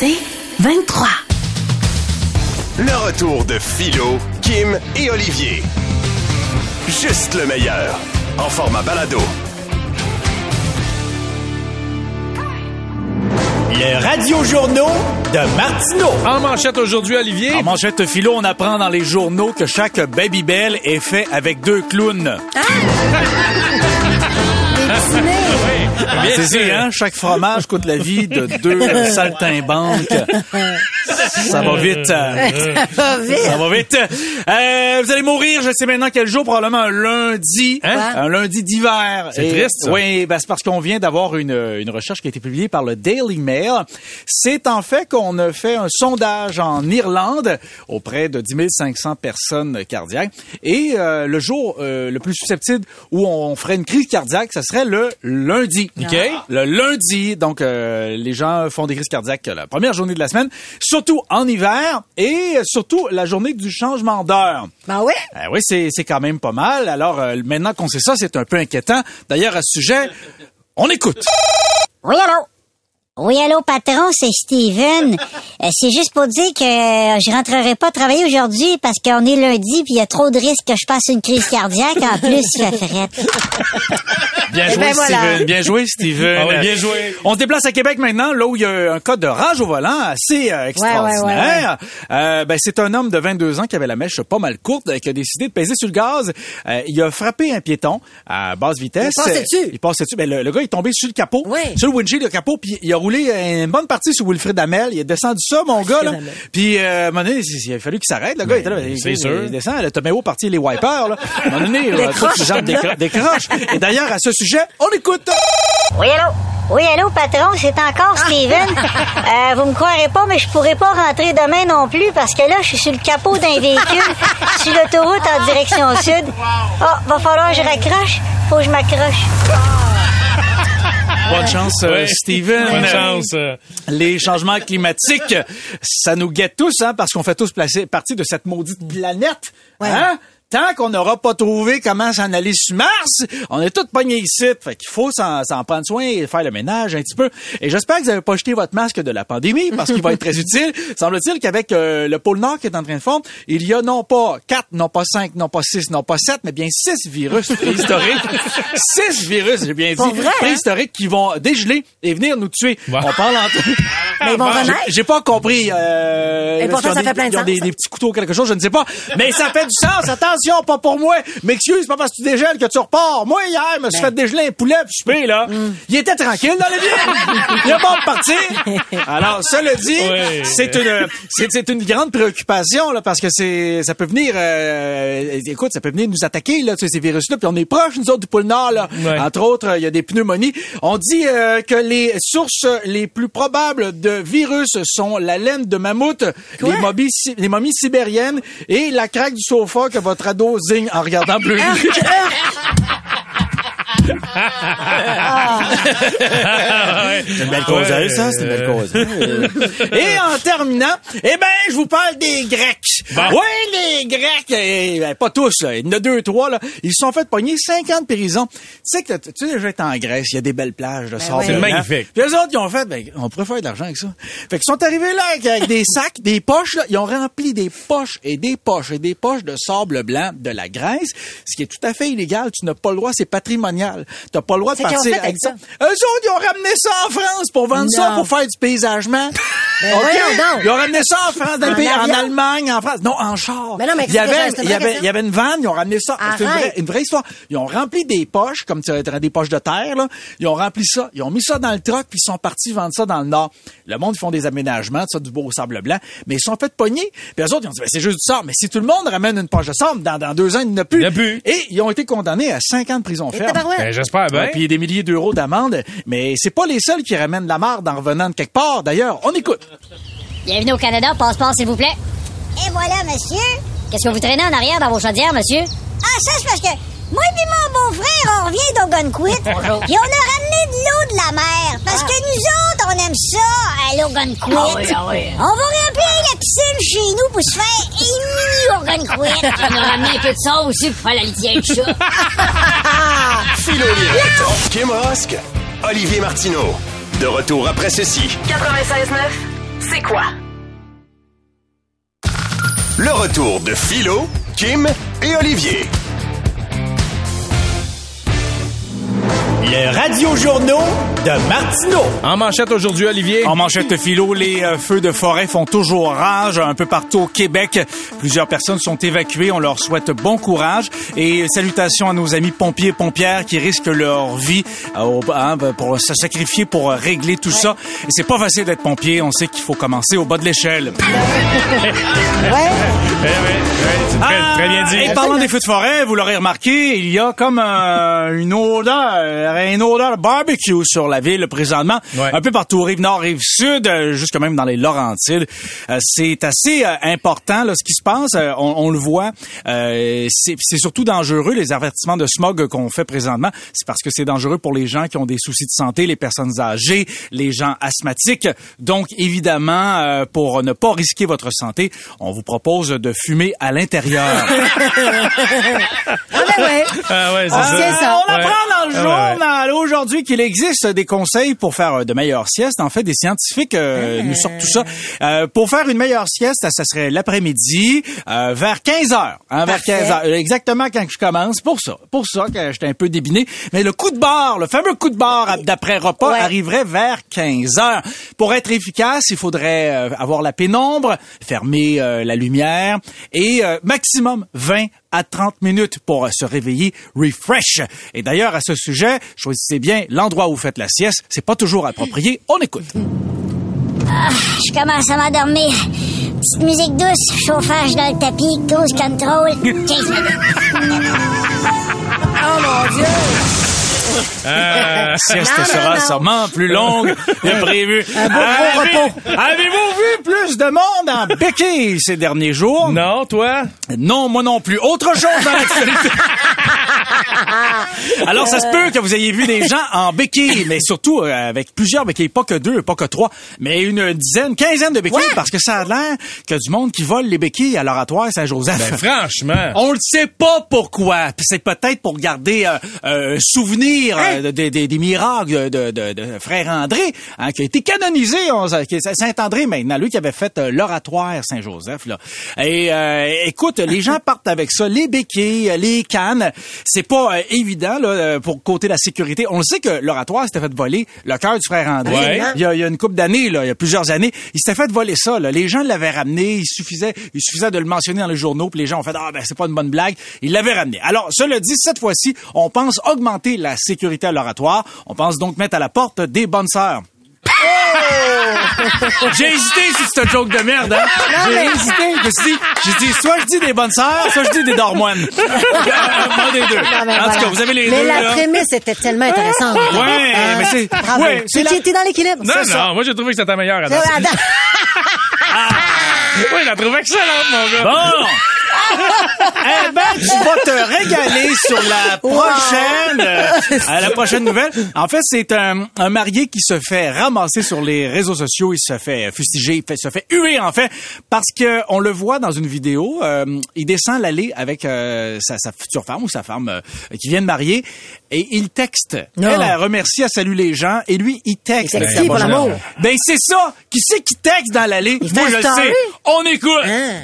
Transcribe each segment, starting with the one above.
C'est 23. Le retour de Philo, Kim et Olivier. Juste le meilleur. En format balado. Le radio-journaux de Martineau. En manchette aujourd'hui, Olivier. En manchette philo, on apprend dans les journaux que chaque Baby Bell est fait avec deux clowns. Bien C'est sûr. ça, hein? Chaque fromage coûte la vie de deux saltimbanques. Ça va vite. Ça va vite. Ça va vite. Euh, vous allez mourir, je sais maintenant quel jour, probablement un lundi. Hein? Un lundi d'hiver. C'est Et- triste, ça. Oui, ben, c'est parce qu'on vient d'avoir une, une recherche qui a été publiée par le Daily Mail. C'est en fait qu'on a fait un sondage en Irlande auprès de 10 500 personnes cardiaques. Et euh, le jour euh, le plus susceptible où on ferait une crise cardiaque, ça serait le lundi. OK. Le lundi, donc euh, les gens font des crises cardiaques la première journée de la semaine, surtout en hiver et surtout la journée du changement d'heure. Ben ouais. Ah oui, c'est c'est quand même pas mal. Alors euh, maintenant qu'on sait ça, c'est un peu inquiétant. D'ailleurs à ce sujet, on écoute. Oui? Oui, allô, patron, c'est Steven. Euh, c'est juste pour dire que euh, je rentrerai pas travailler aujourd'hui parce qu'on est lundi puis il y a trop de risques que je passe une crise cardiaque. En plus, il fait frette. Bien Eh joué, ben voilà. Steven. Bien joué, Steven. Ah oui, bien joué. On se déplace à Québec maintenant, là où il y a un cas de rage au volant assez euh, extraordinaire. Euh, ben, c'est un homme de 22 ans qui avait la mèche pas mal courte, euh, qui a décidé de peser sur le gaz. Euh, il a frappé un piéton à basse vitesse. Il passait dessus. Il passait dessus. Ben, le, le gars est tombé sur le capot, Oui. sur le windshield, le capot, puis il a roulé une bonne partie sur Wilfred Amel. Il a descendu ça, mon gars. Là. Puis, euh, à un moment donné, il a fallu qu'il s'arrête. Le gars était là. il- c'est il- sûr. Il descend. Le Toméo parti les wipers. Là. À un moment donné, Décroche. toutes les jambes décro- décrochent. Et d'ailleurs, à ce sujet, on écoute. Oui, allô? Oui, allô, patron, c'est encore Steven. Euh, vous me croirez pas, mais je pourrai pas rentrer demain non plus parce que là, je suis sur le capot d'un véhicule sur l'autoroute en direction sud. Ah, va falloir que je raccroche. Faut que je m'accroche. Bonne chance, euh, Ouais. Steven. Bonne chance. euh. Les changements climatiques, ça nous guette tous, hein, parce qu'on fait tous placer, partie de cette maudite planète. Ouais. Hein? Tant qu'on n'aura pas trouvé comment s'en aller sur Mars, on est tous pognés ici. Fait qu'il faut s'en, s'en prendre soin et faire le ménage un petit peu. Et j'espère que vous n'avez pas jeté votre masque de la pandémie, parce qu'il va être très utile. Semble-t-il qu'avec euh, le pôle Nord qui est en train de fondre, il y a non pas quatre, non pas cinq, non pas six, non pas sept, mais bien six virus préhistoriques. six virus, j'ai bien dit, hein? préhistoriques qui vont dégeler et venir nous tuer. Wow. On parle en... Mais ils vont J'ai- renaître. J'ai pas compris. Euh, Et pourtant, ça des- fait plein de ils ont sens, des, petits couteaux, quelque chose, je ne sais pas. Mais ça fait du sens. Attention, pas pour moi. M'excuse, pas parce que tu dégèles que tu repars. Moi, hier, je me suis fait dégeler un poulet puis souper, là. Mm. Il était tranquille dans le vie. Il est pas de partir. Alors, cela dit, Ouais. c'est une, c'est, c'est une grande préoccupation, là, parce que c'est, ça peut venir, euh, écoute, ça peut venir nous attaquer, là, tu sais, ces virus-là, puis on est proche, nous autres, du pôle Nord, là. Ouais. Entre autres, il y a des pneumonies. On dit euh, que les sources les plus probables de virus sont la laine de mammouth, les les momies sibériennes et la craque du sofa que votre ado zigne en regardant bleu. C'est une belle cause, Ouais. ça, c'est une belle cause. Et en terminant, eh ben, je vous parle des Grecs. Bon. Oui, les Grecs, eh, ben, pas tous, là. il y en a deux, trois, là. Ils se sont fait pogner 50 prisons. Tu sais que, tu sais, déjà, être en Grèce, il y a des belles plages de sable. Ben oui. C'est magnifique. Puis les autres, ils ont fait, ben, on pourrait faire de l'argent avec ça. Fait qu'ils sont arrivés là avec, avec des sacs, des poches, là. Ils ont rempli des poches et des poches et des poches de sable blanc de la Grèce, ce qui est tout à fait illégal. Tu n'as pas le droit, c'est patrimonial. T'as pas le droit de partir avec ça. Eux autres, ils ont ramené ça en France pour vendre ça, Non. pour faire du paysagement. Ben OK? donc. Ils ont ramené ça en France, dans le En pays, en? Allemagne, en France. Non, en char. Mais non, mais il y avait, il y avait, il y avait une vanne, ils ont ramené ça. C'est une vraie, Arrête. une vraie histoire. Ils ont rempli des poches, comme tu aurais des poches de terre, là. Ils ont rempli ça. Ils ont mis ça dans le truck, puis ils sont partis vendre ça dans le Nord. Le monde, ils font des aménagements, ça, du beau sable blanc. Mais ils sont fait pogner. Puis eux autres, ils ont dit, ben, c'est juste du sable. Mais si tout le monde ramène une poche de sable, dans, dans deux ans, il n'y en a plus. Il y en a plus. Et ils ont été condamnés à cinq ans de prison ferme. Ben, j'espère bien. Puis des milliers d'euros d'amende. Mais c'est pas les seuls qui ramènent la marde en revenant de quelque part. D'ailleurs, on écoute. Bienvenue au Canada, passeport s'il vous plaît. Et voilà, monsieur. Qu'est-ce que vous traînez en arrière dans vos chaudières, monsieur? Ah, ça, c'est parce que moi et mon beau-frère, on revient d'Ogunquit. Bonjour. Puis on a ramené de l'eau de la mer. Parce que nous autres, on aime ça à l'Ogunquit. Ah oui, ah oui. On va remplir la piscine chez nous pour se faire éliminer Ogunquit. On a ramené un peu de ça aussi pour faire la litière de chat. Kim Rosk, Olivier Martineau. De retour après ceci. 96.9, c'est quoi? Le retour de Philo, Kim et Olivier. Le radio-journaux de Martineau. En manchette aujourd'hui, Olivier. En manchette philo, les euh, feux de forêt font toujours rage un peu partout au Québec. Plusieurs personnes sont évacuées. On leur souhaite bon courage et salutations à nos amis pompiers et pompières qui risquent leur vie euh, hein, pour se sacrifier pour euh, régler tout ça. Et c'est pas facile d'être pompier. On sait qu'il faut commencer au bas de l'échelle. Eh oui, oui, c'est très, Ah, très bien dit. Et parlant des feux de forêt, vous l'aurez remarqué, il y a comme euh, une odeur, une odeur barbecue sur la ville présentement, Ouais. un peu partout, rive nord, rive sud, euh, jusque même dans les Laurentides. Euh, c'est assez euh, important là, ce qui se passe. Euh, on, on le voit. Euh, c'est c'est surtout dangereux les avertissements de smog qu'on fait présentement. C'est parce que c'est dangereux pour les gens qui ont des soucis de santé, les personnes âgées, les gens asthmatiques. Donc évidemment, euh, pour ne pas risquer votre santé, on vous propose de fumer à l'intérieur. Ah, ben ouais. Ah ouais, c'est Ah, ça. On apprend dans le Ah, journal aujourd'hui qu'il existe des conseils pour faire euh, de meilleures siestes. En fait, des scientifiques euh, nous sortent tout ça. Euh, pour faire une meilleure sieste, ça serait l'après-midi, euh, vers 15 heures. Hein, vers Parfait. 15 heures. Exactement quand je commence. Pour ça. Pour ça que j'étais un peu débiné. Mais le coup de barre, le fameux coup de barre d'après repas Ouais. arriverait vers 15 heures. Pour être efficace, il faudrait avoir la pénombre, fermer la lumière et maximum 20 à 30 minutes pour euh, se réveiller refresh. Et d'ailleurs, à ce sujet, choisissez bien l'endroit où vous faites la sieste. C'est pas toujours approprié. On écoute. Je commence à m'endormir. Petite musique douce, chauffage dans le tapis, cruise control. 15 minutes. Oh mon Dieu. Ah, La sieste sera non. sûrement plus longue que prévu. Un beau gros Avez- repos. Avez-vous vu plus de monde en béquille ces derniers jours? non, toi? Non, moi non plus. Autre chose dans l'actualité. Alors, ça se peut que vous ayez vu des gens en béquille, mais surtout euh, avec plusieurs béquilles, pas que deux, pas que trois, mais une dizaine, quinzaine de béquilles, parce que ça a l'air que du monde qui vole les béquilles à l'oratoire Saint-Joseph. Ben, franchement. On le sait pas pourquoi. Puis C'est peut-être pour garder euh, euh, souvenir euh, de- de- de- des miracles de, de, de frère André, hein, qui a été canonisé, on- qui est Saint-André maintenant, lui qui avait fait euh, l'oratoire Saint-Joseph. Là. Et euh, écoute, les gens partent avec ça, les béquilles, les cannes. C'est pas euh, évident là, euh, pour côté la sécurité. On le sait que l'oratoire s'était fait voler le cœur du frère André. Ouais. Il, y a, il y a une couple d'années, là, il y a plusieurs années, il s'était fait voler ça. Là. Les gens l'avaient ramené, il suffisait, il suffisait de le mentionner dans les journaux, puis les gens ont fait ah ben c'est pas une bonne blague. Il l'avait ramené. Alors cela dit, cette fois-ci, on pense augmenter la sécurité à l'oratoire. On pense donc mettre à la porte des bonnes sœurs. J'ai hésité si c'est un joke de merde, hein? J'ai mais- hésité. Je me suis dit, j'ai dit, soit je dis des bonnes sœurs, soit je dis des dormoines. Pas des deux. Non, mais en tout cas, vous avez les Mais deux, la là. prémisse était tellement intéressante. Ouais, mais c'est- Bravo. ouais, c'est Tu la- étais dans l'équilibre. Non, non, ça. moi j'ai trouvé que c'était ta meilleure. Adam. Oui, je la trouve excellente, mon gars. Bon! Eh ben, tu vas te régaler sur la prochaine, euh, à la prochaine nouvelle. En fait, c'est un, un marié qui se fait ramasser sur les réseaux sociaux. Il se fait fustiger, il fait- se fait huer, en fait, parce que on le voit dans une vidéo. euh, il descend l'allée avec euh, sa, sa future femme ou sa femme euh, qui vient de marier et il texte. Non. Elle, elle remercie, elle salue les gens et lui, il texte. Il texte Ben, pour ben, l'amour? Ben, c'est ça. Qui c'est qui texte dans l'allée? Moi, je le sais. On écoute. Hein?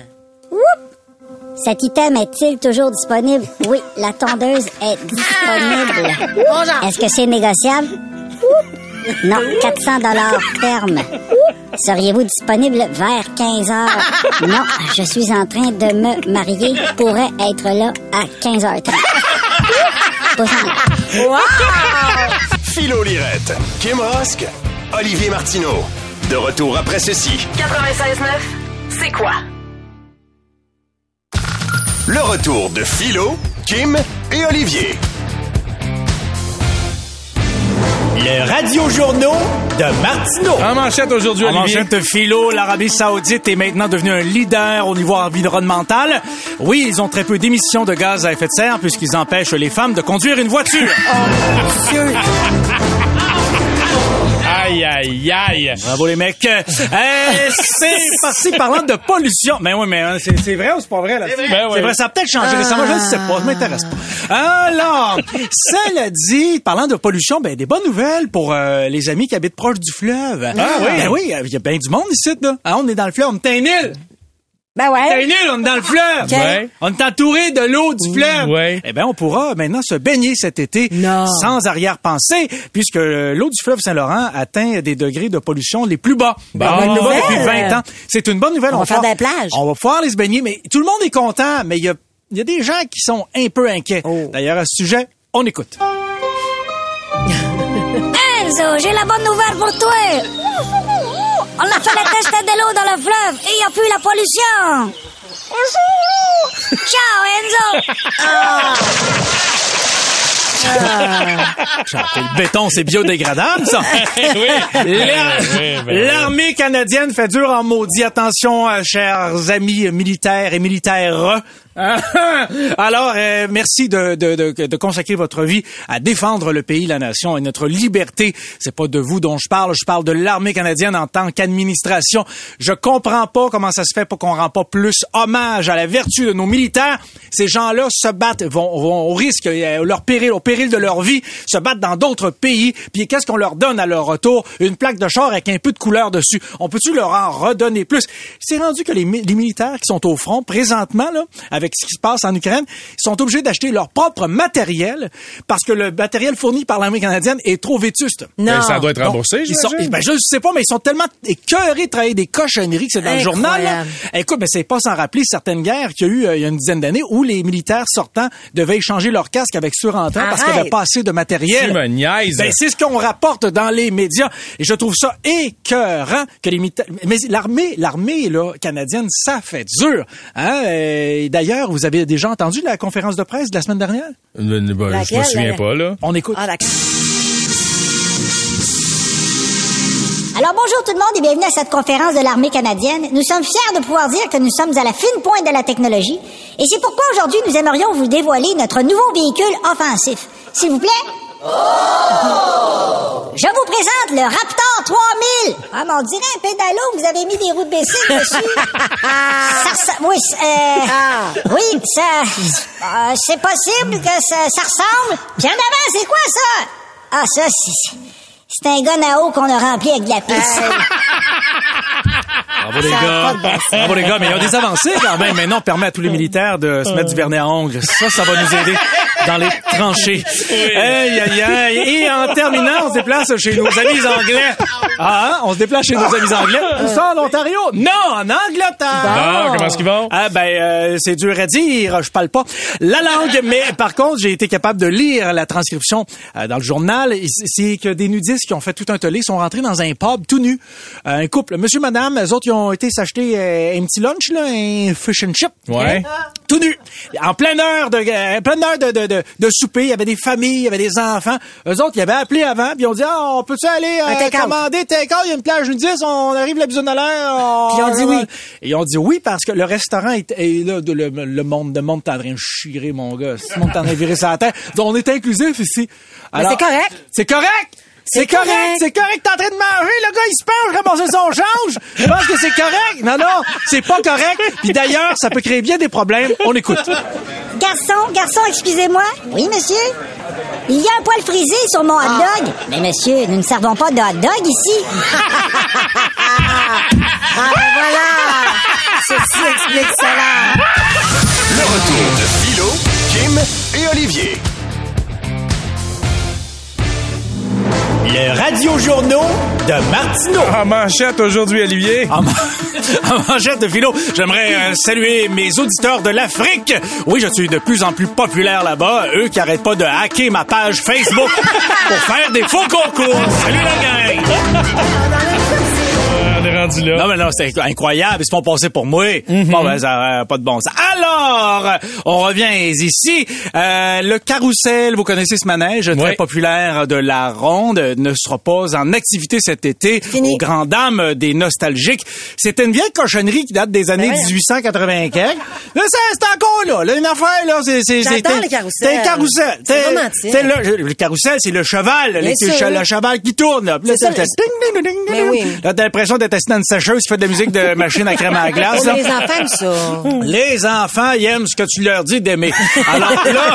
Cet item est-il toujours disponible? Oui, la tondeuse est disponible. Bonjour. Est-ce que c'est négociable? Non, 400 dollars ferme. Seriez-vous disponible vers 15 heures? Non, je suis en train de me marier. Je pourrais être là à 15h30. Pas en- Philo Lirette, Kim Rosk, Olivier Martineau. De retour après ceci. 96.9, c'est quoi? Le retour de Philo, Kim et Olivier. Le radio-journaux de Martineau. En manchette aujourd'hui, En Olivier. manchette philo, l'Arabie Saoudite est maintenant devenue un leader au niveau environnemental. Oui, ils ont très peu d'émissions de gaz à effet de serre puisqu'ils empêchent les femmes de conduire une voiture. Aïe, aïe, aïe. Bravo les mecs. Euh, c'est parti parlant de pollution. Mais oui, mais hein, c'est c'est vrai ou c'est pas vrai là? Ben oui. C'est vrai, ça a peut-être changé récemment, je ne sais pas, ça m'intéresse pas. Alors, cela dit, parlant de pollution, ben des bonnes nouvelles pour euh, les amis qui habitent proche du fleuve. Ah oui? Ben oui, il y a bien du monde ici là. Ah, on est dans le fleuve, on est une île. Ben T'es ouais. une île, on est dans le fleuve. Ouais. On est entouré de l'eau du fleuve. Ouais. Eh bien, on pourra maintenant se baigner cet été Non. sans arrière-pensée, puisque l'eau du fleuve Saint-Laurent atteint des degrés de pollution les plus bas. Bon. Les plus bas Bonne depuis nouvelle. 20 ans. C'est une bonne nouvelle. On va faire des plages. On va pouvoir aller se baigner, mais tout le monde est content, mais il y a, il y a des gens qui sont un peu inquiets. Oh. D'ailleurs, à ce sujet, on écoute. Enzo, j'ai la bonne nouvelle pour toi. On a fait le test de l'eau dans le fleuve et il n'y a plus la pollution. Ciao, Enzo. Le béton, c'est biodégradable, ça. oui. L'armée canadienne fait dur en maudit. Attention, euh, chers amis militaires et militaires. Alors, euh, merci de, de, de, de consacrer votre vie à défendre le pays, la nation et notre liberté. C'est pas de vous dont je parle, je parle de l'armée canadienne en tant qu'administration. Je comprends pas comment ça se fait pour qu'on rend pas plus hommage à la vertu de nos militaires. Ces gens-là se battent, vont, vont au risque, euh, leur péril, au péril de leur vie, se battent dans d'autres pays. Puis qu'est-ce qu'on leur donne à leur retour? Une plaque de char avec un peu de couleur dessus. On peut-tu leur en redonner plus? C'est rendu que les, les militaires qui sont au front présentement, là, avec ce qui se passe en Ukraine, ils sont obligés d'acheter leur propre matériel parce que le matériel fourni par l'armée canadienne est trop vétuste. Ben, Non. ça doit être Donc, remboursé, ils sont, ben, je sais pas, mais ils sont tellement écœurés de travailler des cochonneries que c'est dans le journal. là. Écoute, ben, c'est pas sans rappeler certaines guerres qu'il y a eu euh, il y a une dizaine d'années où les militaires sortants devaient échanger leur casque avec surentrant parce qu'il n'y avait Arrête. pas assez de matériel. Tu me niaises. Ben, c'est ce qu'on rapporte dans les médias. Et je trouve ça écœurant que les militaires... Mais l'armée, l'armée, là, canadienne, ça fait dur. Hein? Euh, vous avez déjà entendu la conférence de presse de la semaine dernière? Euh, ben, je me souviens la- pas, là. On écoute. Ah. Alors bonjour tout le monde et bienvenue à cette conférence de l'armée canadienne. Nous sommes fiers de pouvoir dire que nous sommes à la fine pointe de la technologie et c'est pourquoi aujourd'hui nous aimerions vous dévoiler notre nouveau véhicule offensif. S'il vous plaît. Je vous présente le Raptor 3000. Ah, mais on dirait un pédalo, vous avez mis des roues de bicycle dessus. ça, oui, euh, oui, ça, euh, c'est possible que ça, ça ressemble. Puis en avant, c'est quoi ça? Ah, ça, c'est, c'est un gun à eau qu'on a rempli avec de la pisse. Bravo les gars. Bravo les gars, mais il y a des avancées quand même. Maintenant, on permet à tous les militaires de se mettre du vernis à ongles. Ça, ça va nous aider dans les tranchées. Aïe, aïe, aïe. Et en terminant, on se déplace chez nos amis anglais. Ah, hein? on se déplace chez nos amis anglais. Où ça, en Ontario? Non, en Angleterre. Ah, comment est-ce qu'ils vont? Ah ben euh, c'est dur à dire, je parle pas la langue, mais par contre j'ai été capable de lire la transcription euh, dans le journal. C'est que des nudistes qui ont fait tout un tollé sont rentrés dans un pub tout nus, Euh, un couple, monsieur, madame, eux autres ils ont été s'acheter euh, un petit lunch là, un fish and chip, Ouais. tout nus, en pleine heure de euh, pleine heure de, de, de, de souper, il y avait des familles, il y avait des enfants. Eux autres ils avaient appelé avant, puis ils ont dit ah on peut-tu aller euh, commander take-out, il y a une plage nudiste, on arrive la bisonne à l'air. on- Puis ils ont dit oui. et ils ont dit oui parce que le restaurant est, est là, de- le, le monde, le monde est en train de chirer, mon gars. Le monde en train de virer sa tête. Donc, on est inclusif ici. Alors, c'est correct. C'est correct. C'est correct, correct. c'est correct, t'es en train de manger, le gars il se penche, ramasser son change. Je pense que c'est correct. Non, non, c'est pas correct. Puis d'ailleurs, ça peut créer bien des problèmes. On écoute. Garçon, garçon, excusez-moi. Oui, monsieur? Il y a un poil frisé sur mon hot dog. Mais monsieur, nous ne servons pas de hot dog ici. Ah, ben voilà! Ceci explique cela. Le retour de Philo, Kim et Olivier. Le radio-journaux de Martineau. En manchette aujourd'hui, Olivier. En, man- en manchette de philo, j'aimerais euh, saluer mes auditeurs de l'Afrique. Oui, je suis de plus en plus populaire là-bas. Eux qui arrêtent pas de hacker ma page Facebook pour faire des faux concours. Salut la gang! Rendu là. Non, mais non, c'est incroyable. Ils se font passer pour moi. Mhm. Bon, ben, ça n'a pas de bon sens. Alors, on revient ici. Euh, le carrousel, vous connaissez ce manège très populaire de la ronde, ne sera pas en activité cet été Fini. aux grandes dames des nostalgiques. C'était une vieille cochonnerie qui date des années. 1880 quelques. Là, ça, c'est encore là. Là, une affaire, là, c'est... c'est- les carousels. C'est un carrousel. C'est romantique. le, le carrousel, c'est le cheval. Le, le cheval qui tourne. là. Puis là, C'est ça, t'as- le- ding, ding, ding, ding, Mais ding. oui. Là, t'as l'impression d'être assis dans une sécheuse qui fait de la musique de machine à crème à la glace. Oh, les enfants aiment ça. Les enfants, ils aiment ce que tu leur dis d'aimer. Alors là,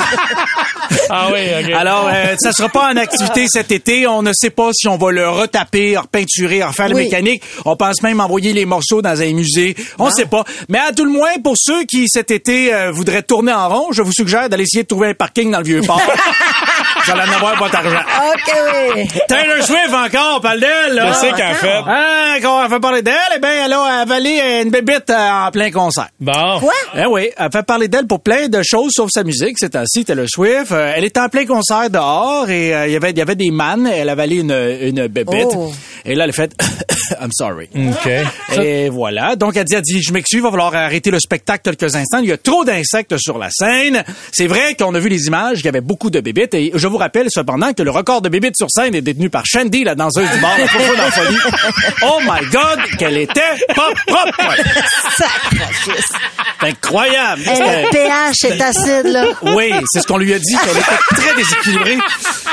Ah oui, OK. alors euh, ça sera pas en activité cet été. On ne sait pas si on va le retaper, repeinturer, refaire le Oui. mécanique. On pense même envoyer les morceaux dans un musée. On ne sait pas. Mais à tout le moins, pour ceux qui cet été euh, voudraient tourner en rond, je vous suggère d'aller essayer de trouver un parking dans le vieux port. Vous allez en avoir votre argent. OK, oui. Taylor Swift encore, on parle d'elle. là. Je sais qu'en fait. Ah, quand on fait parler d'elle, eh bien, elle a avalé une bébite euh, en plein concert. Bon. Quoi? Eh oui, elle fait parler d'elle pour plein de choses sauf sa musique. C'est ainsi, Taylor Swift. Euh, elle était en plein concert dehors et euh, il y avait il y avait des mannes. Elle avalait une une bébite. Oh. Et là, elle a fait I'm sorry. OK. Et voilà. Donc, elle dit, elle dit, je m'excuse, il va falloir arrêter le spectacle quelques instants. Il y a trop d'insectes sur la scène. C'est vrai qu'on a vu les images, il y avait beaucoup de bébites. Et je vous rappelle cependant que le record de bébites sur scène est détenu par Shandy, la danseuse du bar, la Faux-Faux dans la folie. Oh my God, qu'elle était pas propre. C'est incroyable. Le pH est acide, là. oui, c'est ce qu'on lui a dit, qu'elle était très déséquilibrée.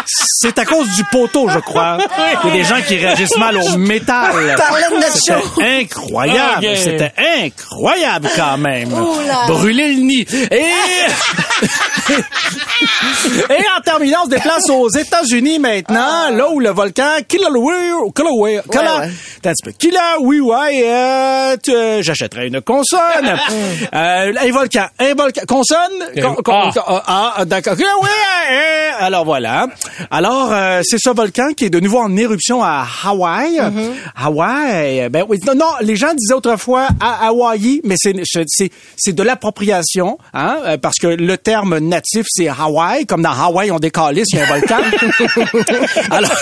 C'est à cause du poteau, je crois. Il y a des gens qui réagissent mal au métal. C'était incroyable. Ok. C'était incroyable quand même. Brûler le nid. Et... Et en terminant, on se déplace aux États-Unis maintenant, là où le volcan Kilauea, Kilauea. Kilauea, euh, euh, j'achèterais une consonne. euh, un volcan, un volcan, consonne, con- con- Ah. ah, ah, d'accord. Alors voilà. Alors, euh, c'est ce volcan qui est de nouveau en éruption à Hawaï. Hawaï, ben oui, non, non, les gens disaient autrefois à Hawaii, mais c'est c'est c'est de l'appropriation, hein, euh, parce que le terme natif c'est Hawaï, comme dans Hawaï on décalisse, il y a un volcan. alors,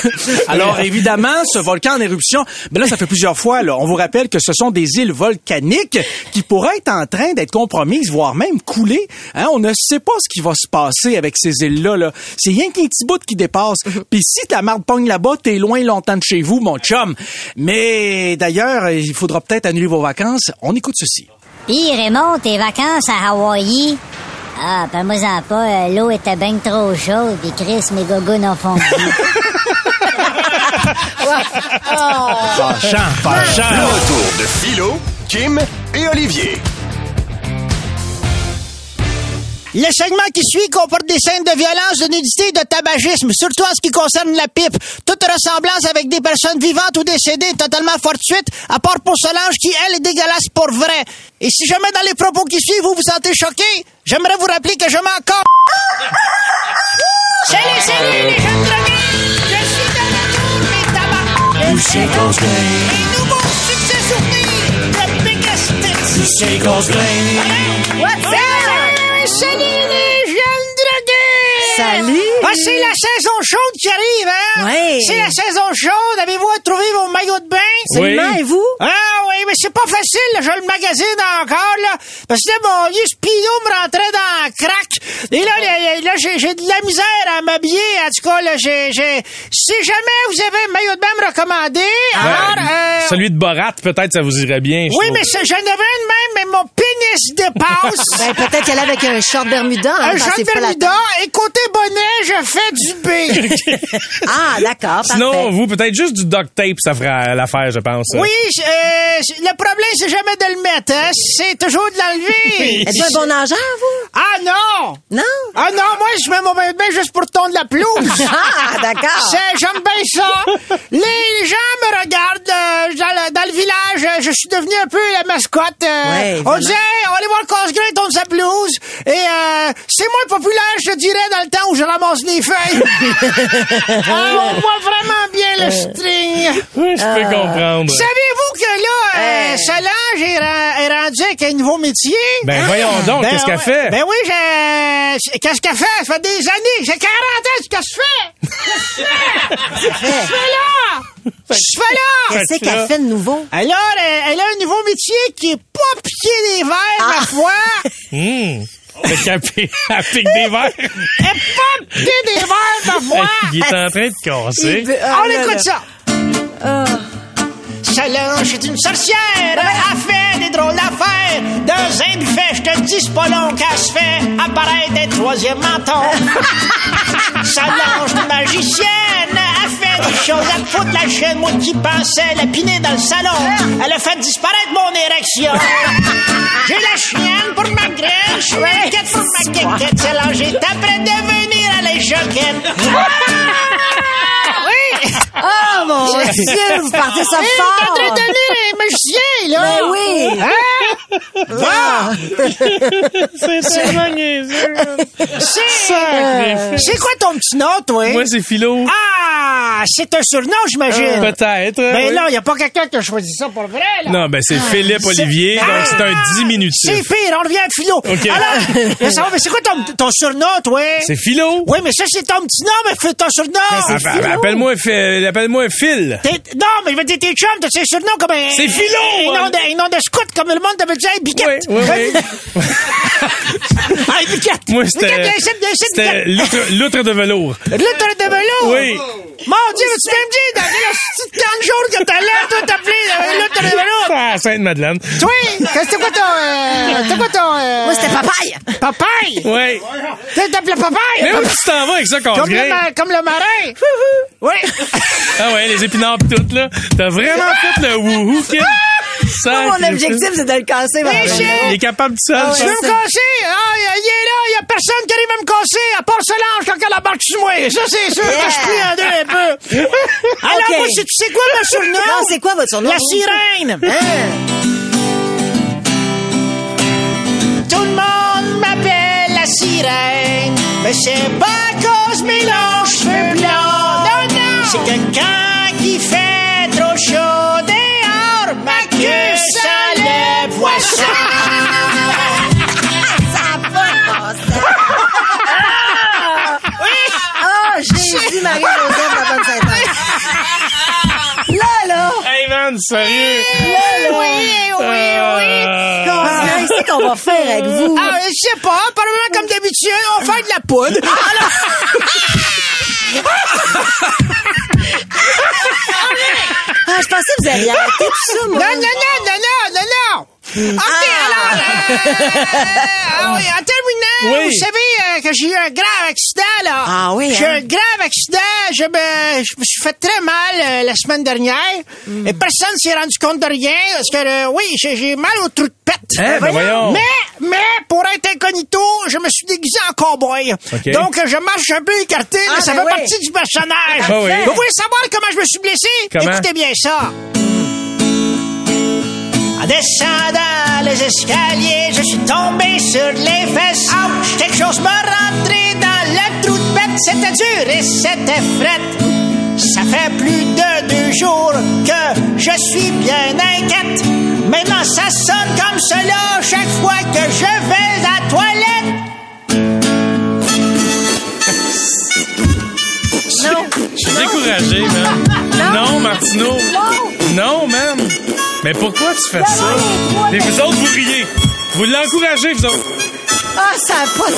alors évidemment, ce volcan en éruption, ben là ça fait plusieurs fois. Là, on vous rappelle que ce sont des îles volcaniques qui pourraient être en train d'être compromises, voire même couler. Hein, on ne sait pas ce qui va se passer avec ces îles-là. Là. C'est rien qu'un petit bout qui dépasse. Puis si ta marde pogne là-bas, t'es loin longtemps de chez vous, mon chum. Mais d'ailleurs, il faudra peut-être annuler vos vacances. On écoute ceci. Pis Raymond, tes vacances à Hawaï. Ah, ben moi en pas, euh, l'eau était bien trop chaude, pis Chris, mes gogoons ont fondu. Fâchant, Le fâchant. retour de Philo, Kim et Olivier. Le segment qui suit comporte des scènes de violence, de nudité et de tabagisme, surtout en ce qui concerne la pipe. Toute ressemblance avec des personnes vivantes ou décédées est totalement fortuite, à part pour Solange qui, elle, est dégueulasse pour vrai. Et si jamais dans les propos qui suivent, vous vous sentez choqué, j'aimerais vous rappeler que je m'en encore... Salut, salut, les jeunes drogués! Je suis de retour, mes tabacs! Le séquence Un nouveau succès biggest hits! What's up? Salut, les jeunes drogués! Salut! Ah, c'est la saison chaude qui arrive, hein? Ouais. C'est la saison chaude. Avez-vous trouvé vos maillots de bain? Oui. Absolument, et vous? Ah oui, mais c'est pas facile, là, je le magasine encore, là. Parce que mon vieux speedo me rentrait dans le crack. Et là, là, là, j'ai, de la misère à m'habiller. En tout cas, là, j'ai. Si jamais vous avez un maillot de bain à me recommander, alors... euh, Celui de Borat, peut-être, ça vous irait bien. je Oui, trouve. mais c'est- j'en avais un de même, mais mon pénis dépasse. Ben, peut-être qu'elle avec un short Bermuda. Hein, un que short Bermuda, et côté bonnet, je fais du B. Ah, d'accord, Sinon, vous, peut-être juste du duct tape, ça ferait l'affaire, je pense. Oui, euh, le problème, c'est jamais de le mettre, hein. C'est toujours de l'enlever. Êtes-vous un bon nageur, vous? Ah non! Non? Ah non, moi, je mets mon maillot de bain juste pour tondre la pelouse. Ah, d'accord. C'est- J'aime bien ça. Les gens me regardent euh, dans, le, dans le village. je suis devenu un peu la mascotte. euh, Ouais, on vraiment. disait, Hey, on va aller voir le casse-grain, il tourne sa blouse. Et euh, c'est moins populaire, je dirais, dans le temps où je ramasse les feuilles. Ah, on voit vraiment bien le string. Oui, je peux comprendre. Savez-vous que là, euh, Solange est, rendue avec un nouveau métier? Ben, voyons donc, Ben, qu'est-ce qu'elle fait? Ben oui, j'ai... Qu'est-ce qu'elle fait? Ça fait des années. J'ai 40 ans, qu'est-ce que je fais? Qu'est-ce que je fais? Là? Qu'est-ce que je fais là? Qu'est-ce qu'elle fait de nouveau? Alors, euh, elle a un nouveau métier qui est pas piqué des verres, Ah. ma foi. Hum. Fait qu'elle pique elle pique des verres. Elle pas piqué des verres, ma foi. Il est en train de casser. Il ah, On là, écoute là. ça. Ah. Solange est une sorcière, elle fait des drôles d'affaires. Dans un buffet, je te dis, c'est pas long qu'elle se fait apparaître un troisième menton. Solange, magicienne, elle fait des choses à foutre la chaîne. Moi qui pensais lapiner dans le salon, elle a fait disparaître mon érection. J'ai la chienne pour ma graine, je suis inquiète pour ma quéquette. Solange est après devenir à la choquette. Oh mon Dieu, vous partez ça fort! T'es en train de devenir un magicien, là! Ben oui. Hein? Ah! C'est tellement niaiseux. C'est... C'est quoi ton petit nom, toi? Moi, c'est Philo. Ah! C'est un surnom, j'imagine. Peut-être. Ben oui. non, y a pas quelqu'un qui a choisi ça pour vrai, là. Non, ben c'est Philippe C'est- Olivier, donc Ah! c'est un diminutif. C'est pire, on revient à Philo. OK. Alors, mais mais c'est quoi ton, ton surnom, toi? C'est Philo. Oui, mais ça, c'est ton petit nom, mais fais ton surnom. Ah, ben, ben, Appelle-moi Phil- appelle-moi Phil. Non, mais je veux dire, t'es chum, t'as un surnom comme un... C'est Philo, Un nom hein. de, un nom de scout, comme le monde t'avait dit, hey, Biquette. Oui, oui, oui. hey, Biquette. Moi, Biquette, c'était c'était Biquette. l'outre l'outre de velours. Là, t'as de velours? Oui. Mon Dieu, mais tu peux me dire, dans petit 40 jours que t'as l'air, toi, t'appeler là, t'as de velours? Ah, Sainte-Madeleine. Que c'est quoi ton, euh, c'est quoi ton, euh, Moi, c'était papaye. papaye? Oui. T'as t'appelais papaye? Mais où tu t'en vas avec ça, Comme le, casse-grain? ma- comme le marin. Oui. Ah ouais, les épinards pis tout, là. T'as vraiment fait le wouhou, kid. Ça, Moi, mon objectif, c'est de le casser. Il est capable de ça. Ah. Tu veux me casser? Ah, il est là, il y a personne qui arrive à me casser, à part Solange quand elle embarque sur moi. Ça, c'est sûr que je plie en deux un peu. Alors, moi, tu sais quoi mon surnom? Non, c'est quoi votre surnom? La sirène. Hein? Tout le monde m'appelle la sirène. Mais c'est pas poisson. Ah, Jésus, Marie-Joseph, la bonne. Là, là. Hey, man, sérieux? oui, oui, oui. Casse-grain, c'est qu'on va faire avec vous. Ah, je sais pas, probablement comme d'habitude, on va faire de la poudre. Alors... Ah, je pensais que vous alliez arrêter tout ça, moi. Non, non, non, non, non, OK, Ah. alors, euh, ah oui, en terminant, Oui. vous savez euh, que j'ai eu un grave accident, là. Ah oui, J'ai eu hein? un grave accident. Je me, je me suis fait très mal euh, la semaine dernière. Hmm. Et personne s'est rendu compte de rien. Parce que, euh, oui, j'ai mal au trou de pète. Hein, ben voyons. Mais, mais, pour être incognito, je me suis déguisé en cowboy. Donc, je marche un peu écarté, mais Ah, ça ben fait oui. partie du personnage. Ah oui. Vous voulez savoir comment je me suis blessé? Comment? Écoutez bien ça. En descendant les escaliers, je suis tombé sur les fesses. Ouch! Quelque chose m'a rentré dans le trou de bête. C'était dur et c'était frette. Ça fait plus de deux jours que je suis bien inquiète. Maintenant, ça sonne comme cela chaque fois que je vais à la toilette. Non. Je suis découragé, man. Non, Martineau. Mais pourquoi tu fais ça? Et vous autres, vous riez. Vous l'encouragez, vous autres. Ah, ça a pas de.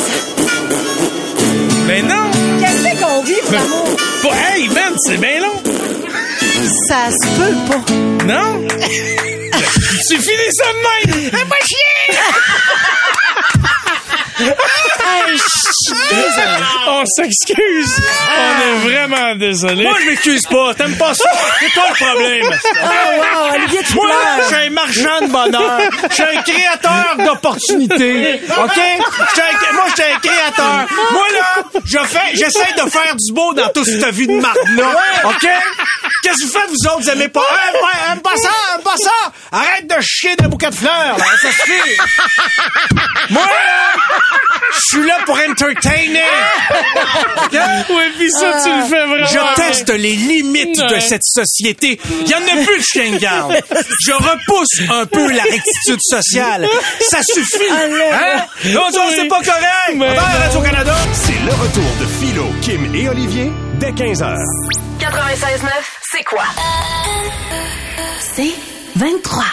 Mais non. Qu'est-ce qu'on vit, pour l'amour? Pas- Hey, man, c'est bien long. Ça se peut pas. Non? tu finis ça de même. Un pas chier! Hey. On s'excuse. On est vraiment désolé. Moi, je m'excuse pas. T'aimes pas ça? C'est toi le problème. Oh, wow, Olivier, tu Moi, je suis un marchand de bonheur. Je suis un créateur d'opportunités. OK? J'suis un- moi, je suis un créateur. Moi, là, je fais, j'essaie de faire du beau dans toute cette vie de marde-là. OK? Qu'est-ce que vous faites, vous autres? Vous aimez pas? Aime pas, aime pas ça, aime pas ça! Arrête de chier des bouquets de fleurs, là. Ça suffit! Moi, là, je suis là pour entertainer! Oui, puis ça, tu le fais vraiment. Je teste les limites de cette société. Il y en a plus de chien de garde. Je repousse un peu la rectitude sociale. Ça suffit. Hein? Non, ça, c'est pas correct. On va à Radio-Canada. C'est le retour de Philo, Kim et Olivier dès 15h. 96.9, c'est quoi? C'est 23.